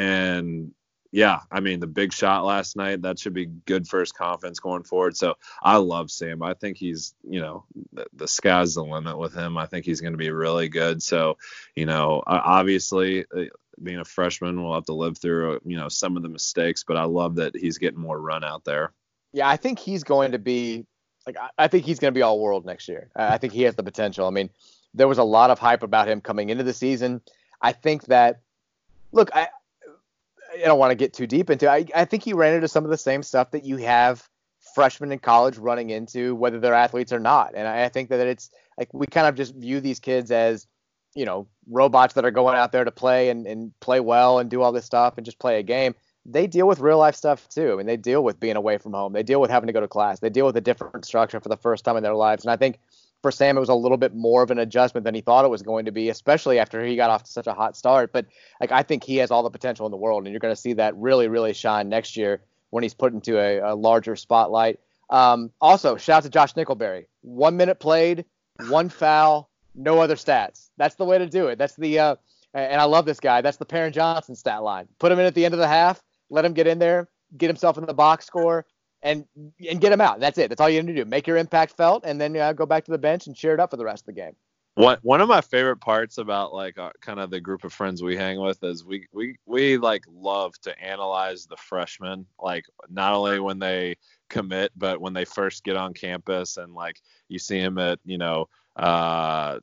and yeah, I mean the big shot last night that should be good for his confidence going forward. So I love Sam. I think he's you know the, the sky's the limit with him. I think he's going to be really good. So you know obviously uh, being a freshman we'll have to live through you know some of the mistakes, but I love that he's getting more run out there. Yeah, I think he's going to be like I think he's going to be all world next year. I think he has the potential. I mean, there was a lot of hype about him coming into the season. I think that look, I I don't want to get too deep into. I I think he ran into some of the same stuff that you have freshmen in college running into, whether they're athletes or not. And I, I think that it's like we kind of just view these kids as, you know, robots that are going out there to play and, and play well and do all this stuff and just play a game. They deal with real life stuff too. I mean, they deal with being away from home. They deal with having to go to class. They deal with a different structure for the first time in their lives. And I think for Sam, it was a little bit more of an adjustment than he thought it was going to be, especially after he got off to such a hot start. But like, I think he has all the potential in the world, and you're going to see that really, really shine next year when he's put into a, a larger spotlight. Um, also, shout out to Josh Nickelberry. One minute played, one foul, no other stats. That's the way to do it. That's the uh, and I love this guy. That's the Perrin Johnson stat line. Put him in at the end of the half, let him get in there, get himself in the box score, and and get him out. That's it. That's all you need to do. Make your impact felt, and then uh, go back to the bench and cheer it up for the rest of the game. One one of my favorite parts about like uh, kind of the group of friends we hang with is we we we like love to analyze the freshmen like not only when they commit but when they first get on campus and like you see them at you know uh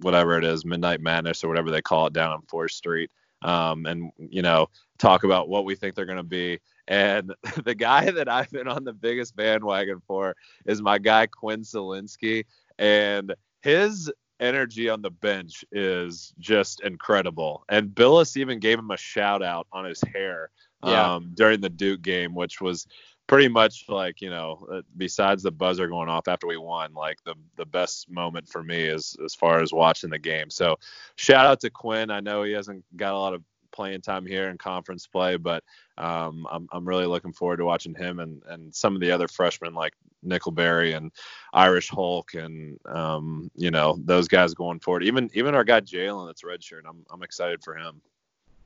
whatever it is midnight madness or whatever they call it down on Fourth Street um and you know talk about what we think they're going to be and the guy that I've been on the biggest bandwagon for is my guy Quinn Slazinski and his energy on the bench is just incredible. And Bilas even gave him a shout out on his hair Yeah. um, during the Duke game, which was pretty much like you know, uh, besides the buzzer going off after we won, like the the best moment for me is as far as watching the game. So shout out to Quinn. I know he hasn't got a lot of playing time here in conference play, but um, I'm I'm really looking forward to watching him and and some of the other freshmen like Nickelberry and Irish Hulk and um, you know those guys going forward. Even even our guy Jalen that's redshirt. I'm I'm excited for him.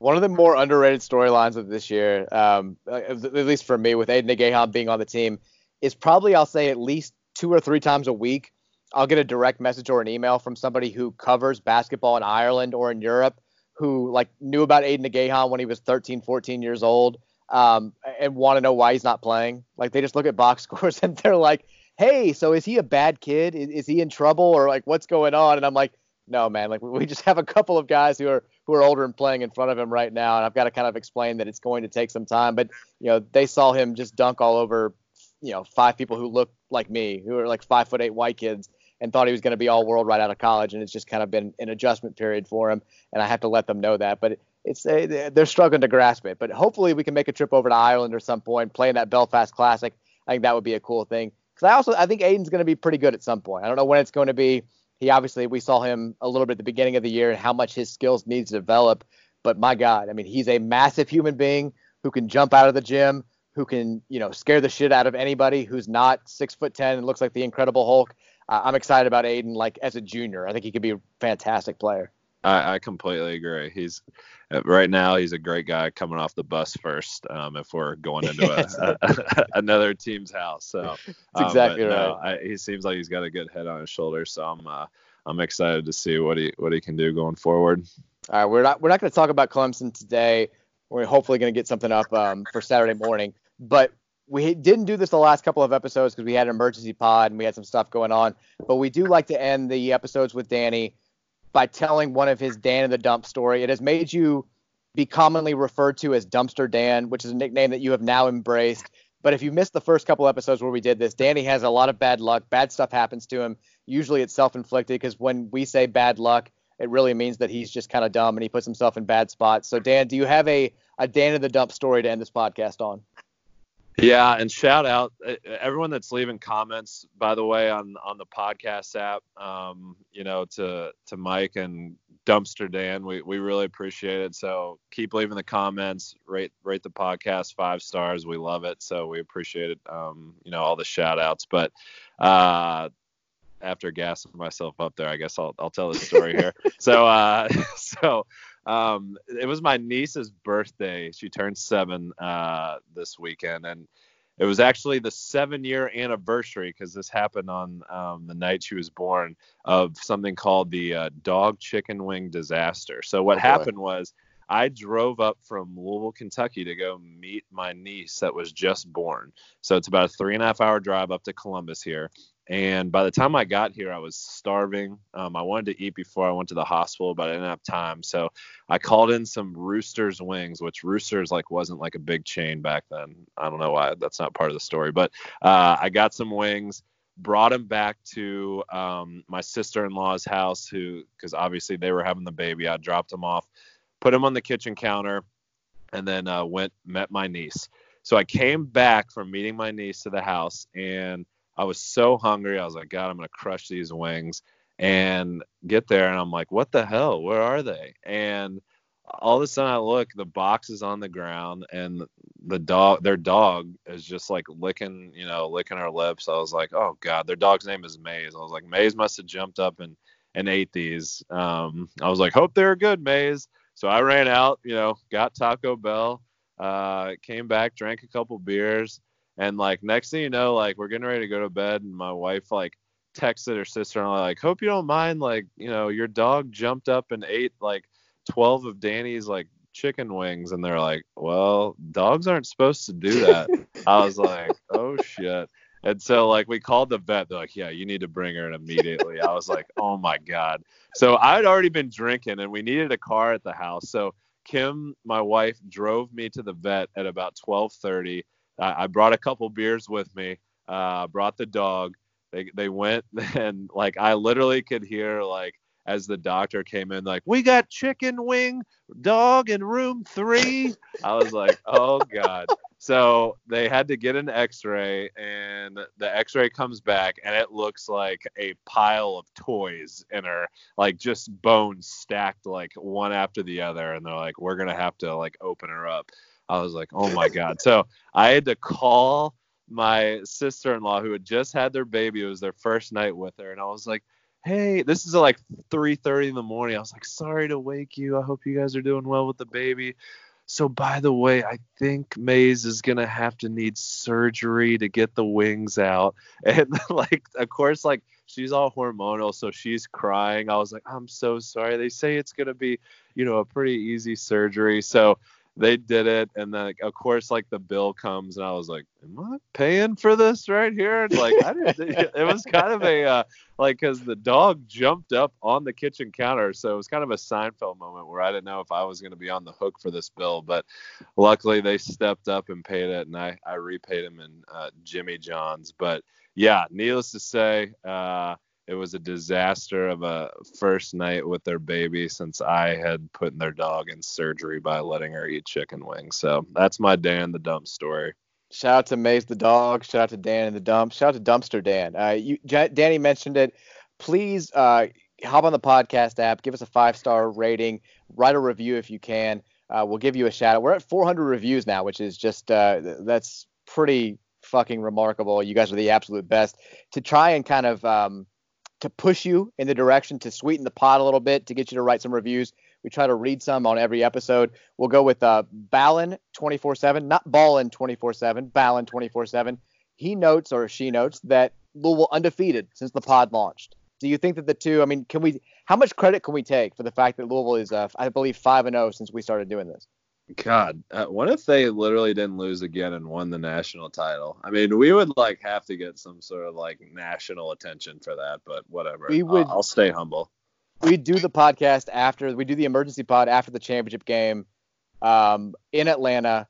One of the more underrated storylines of this year, um, at least for me, with Aidan Igiehon being on the team, is probably I'll say at least two or three times a week. I'll get a direct message or an email from somebody who covers basketball in Ireland or in Europe who like knew about Aidan Igiehon when he was 13, 14 years old, um, and want to know why he's not playing. Like they just look at box scores and they're like, "Hey, so is he a bad kid? Is, is he in trouble or like what's going on?" And I'm like, "No, man. Like we just have a couple of guys who are who are older and playing in front of him right now, and I've got to kind of explain that it's going to take some time. But you know, they saw him just dunk all over, you know, five people who look like me, who are like five foot eight white kids." and thought he was going to be all world right out of college, and it's just kind of been an adjustment period for him, and I have to let them know that. But it's they're struggling to grasp it. But hopefully we can make a trip over to Ireland or some point, playing that Belfast Classic. I think that would be a cool thing. Because I also I think Aiden's going to be pretty good at some point. I don't know when it's going to be. He obviously we saw him a little bit at the beginning of the year and how much his skills needs to develop. But my God, I mean, he's a massive human being who can jump out of the gym, who can you know scare the shit out of anybody who's not six foot ten and looks like the Incredible Hulk uh, I'm excited about Aiden like as a junior. I think he could be a fantastic player. I, I completely agree. He's uh, right now he's a great guy coming off the bus first. Um, if we're going into a, a, another team's house, so that's exactly right. No, I, he seems like he's got a good head on his shoulders. So I'm uh, I'm excited to see what he what he can do going forward. All right, we're not we're not going to talk about Clemson today. We're hopefully going to get something up um, for Saturday morning, but we didn't do this the last couple of episodes because we had an emergency pod and we had some stuff going on. But we do like to end the episodes with Danny by telling one of his Dan in the dump story. It has made you be commonly referred to as Dumpster Dan, which is a nickname that you have now embraced. But if you missed the first couple episodes where we did this, Danny has a lot of bad luck. Bad stuff happens to him. Usually it's self inflicted because when we say bad luck, it really means that he's just kind of dumb and he puts himself in bad spots. So, Dan, do you have a, a Dan in the dump story to end this podcast on? Yeah, and shout out uh, everyone that's leaving comments, by the way, on on the podcast app. Um, you know, to to Mike and Dumpster Dan, we we really appreciate it. So keep leaving the comments, rate rate the podcast five stars. We love it. So we appreciate it. Um, you know, all the shout outs. But uh, after gassing myself up there, I guess I'll I'll tell the story here. so uh, so um, it was my niece's birthday. She turned seven uh, this weekend, and it was actually the seven year anniversary because this happened on um, the night she was born of something called the uh, dog chicken wing disaster. So what oh, happened was I drove up from Louisville, Kentucky to go meet my niece that was just born. So it's about a three and a half hour drive up to Columbus here. And by the time I got here, I was starving. Um, I wanted to eat before I went to the hospital, but I didn't have time. So I called in some Roosters wings, which Roosters like wasn't like a big chain back then. I don't know why that's not part of the story, but uh, I got some wings, brought them back to um, my sister-in-law's house, who because obviously they were having the baby. I dropped them off, put them on the kitchen counter, and then uh, went met my niece. So I came back from meeting my niece to the house and I was so hungry. I was like, God, I'm gonna crush these wings and get there. And I'm like, what the hell? Where are they? And all of a sudden I look, the box is on the ground and the dog their dog is just like licking, you know, licking her lips. I was like, oh God, their dog's name is Maze. I was like, Maze must have jumped up and and ate these. Um, I was like, hope they're good, Maze. So I ran out, you know, got Taco Bell, uh, came back, drank a couple beers, and like next thing you know, like we're getting ready to go to bed, and my wife like texted her sister and like, hope you don't mind, like you know, your dog jumped up and ate like 12 of Danny's like chicken wings, and they're like, well, dogs aren't supposed to do that. I was like, oh shit. And so like we called the vet. They're like, yeah, you need to bring her in immediately. I was like, oh my god. So I'd already been drinking, and we needed a car at the house. So Kim, my wife, drove me to the vet at about 12:30. I brought a couple beers with me. Uh, brought the dog. They they went and like I literally could hear like as the doctor came in like we got chicken wing dog in room three. I was like, oh god. So they had to get an X-ray, and the X-ray comes back, and it looks like a pile of toys in her, like just bones stacked like one after the other. And they're like, we're gonna have to like open her up. I was like, oh my god. So I had to call my sister-in-law who had just had their baby. It was their first night with her, and I was like, hey, this is like 3:30 in the morning. I was like, sorry to wake you. I hope you guys are doing well with the baby. So by the way, I think Maze is gonna have to need surgery to get the wings out. And like, of course, like she's all hormonal, so she's crying. I was like, I'm so sorry. They say it's gonna be, you know, a pretty easy surgery. So they did it and then of course like the bill comes and i was like am i paying for this right here? And like i didn't it. Was kind of a uh, like because the dog jumped up on the kitchen counter so it was kind of a seinfeld moment where i didn't know if i was going to be on the hook for this bill but luckily they stepped up and paid it and i i repaid him in uh, jimmy john's. But yeah needless to say uh it was a disaster of a first night with their baby since I had put their dog in surgery by letting her eat chicken wings. So that's my Dan the dump story. Shout out to Maze the dog. Shout out to Dan in the dump. Shout out to Dumpster Dan. Uh, you, J- Danny mentioned it. Please uh, hop on the podcast app, give us a five star rating, write a review if you can. Uh, we'll give you a shout out. We're at 400 reviews now, which is just uh, that's pretty fucking remarkable. You guys are the absolute best. To try and kind of um, to push you in the direction to sweeten the pot a little bit to get you to write some reviews. We try to read some on every episode. We'll go with uh, Ballin 24 7, not Ballin 24 7, Ballin 24 7. He notes or she notes that Louisville undefeated since the pod launched. Do you think that the two, I mean, can we, how much credit can we take for the fact that Louisville is, uh, I believe, 5 and 0 since we started doing this? God, uh, what if they literally didn't lose again and won the national title? I mean, we would like have to get some sort of like national attention for that, but whatever. We would. I'll, I'll stay humble. We do the podcast after we do the emergency pod after the championship game um, in Atlanta.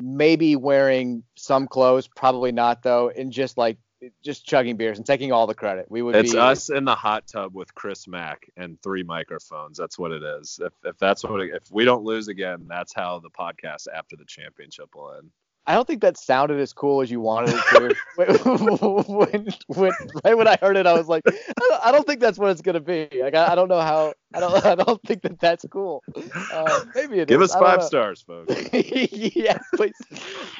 Maybe wearing some clothes, probably not though, and just like just chugging beers and taking all the credit. We would. It's be, us in the hot tub with Chris Mack and three microphones. That's what it is. If if that's what it, if we don't lose again, that's how the podcast after the championship will end. I don't think that sounded as cool as you wanted it to. when, when, right when I heard it, I was like, I don't, think that's what it's gonna be. Like, I, I, don't know how. I don't. I don't think that that's cool. Uh, maybe it Give is. us five stars, folks. yeah, please.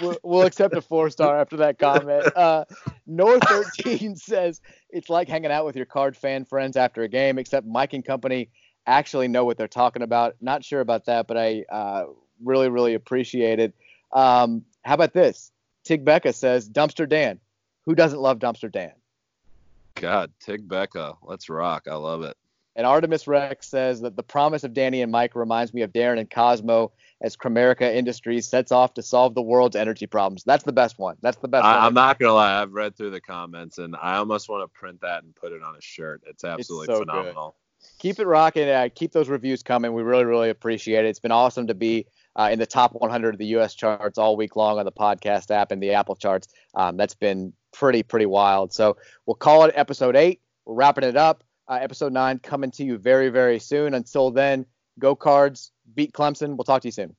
We'll, we'll, accept a four star after that comment. Uh, North 13 says it's like hanging out with your card fan friends after a game, except Mike and company actually know what they're talking about. Not sure about that, but I uh, really, really appreciate it. Um, how about this? Tig Becca says Dumpster Dan. Who doesn't love Dumpster Dan? God, Tig Becca, let's rock. I love it. And Artemis Rex says that the promise of Danny and Mike reminds me of Darren and Cosmo as Kramerica Industries sets off to solve the world's energy problems. That's the best one. That's the best I, one. I'm not gonna lie. I've read through the comments and I almost want to print that and put it on a shirt. It's absolutely so good. phenomenal. keep it rocking. Uh, keep those reviews coming. We really, really appreciate it. It's been awesome to be uh, in the top 100 of the U.S. charts all week long on the podcast app and the Apple charts. Um, that's been pretty, pretty wild. So we'll call it episode eight. We're wrapping it up. Uh, episode nine coming to you very, very soon. Until then, go cards, beat Clemson. We'll talk to you soon.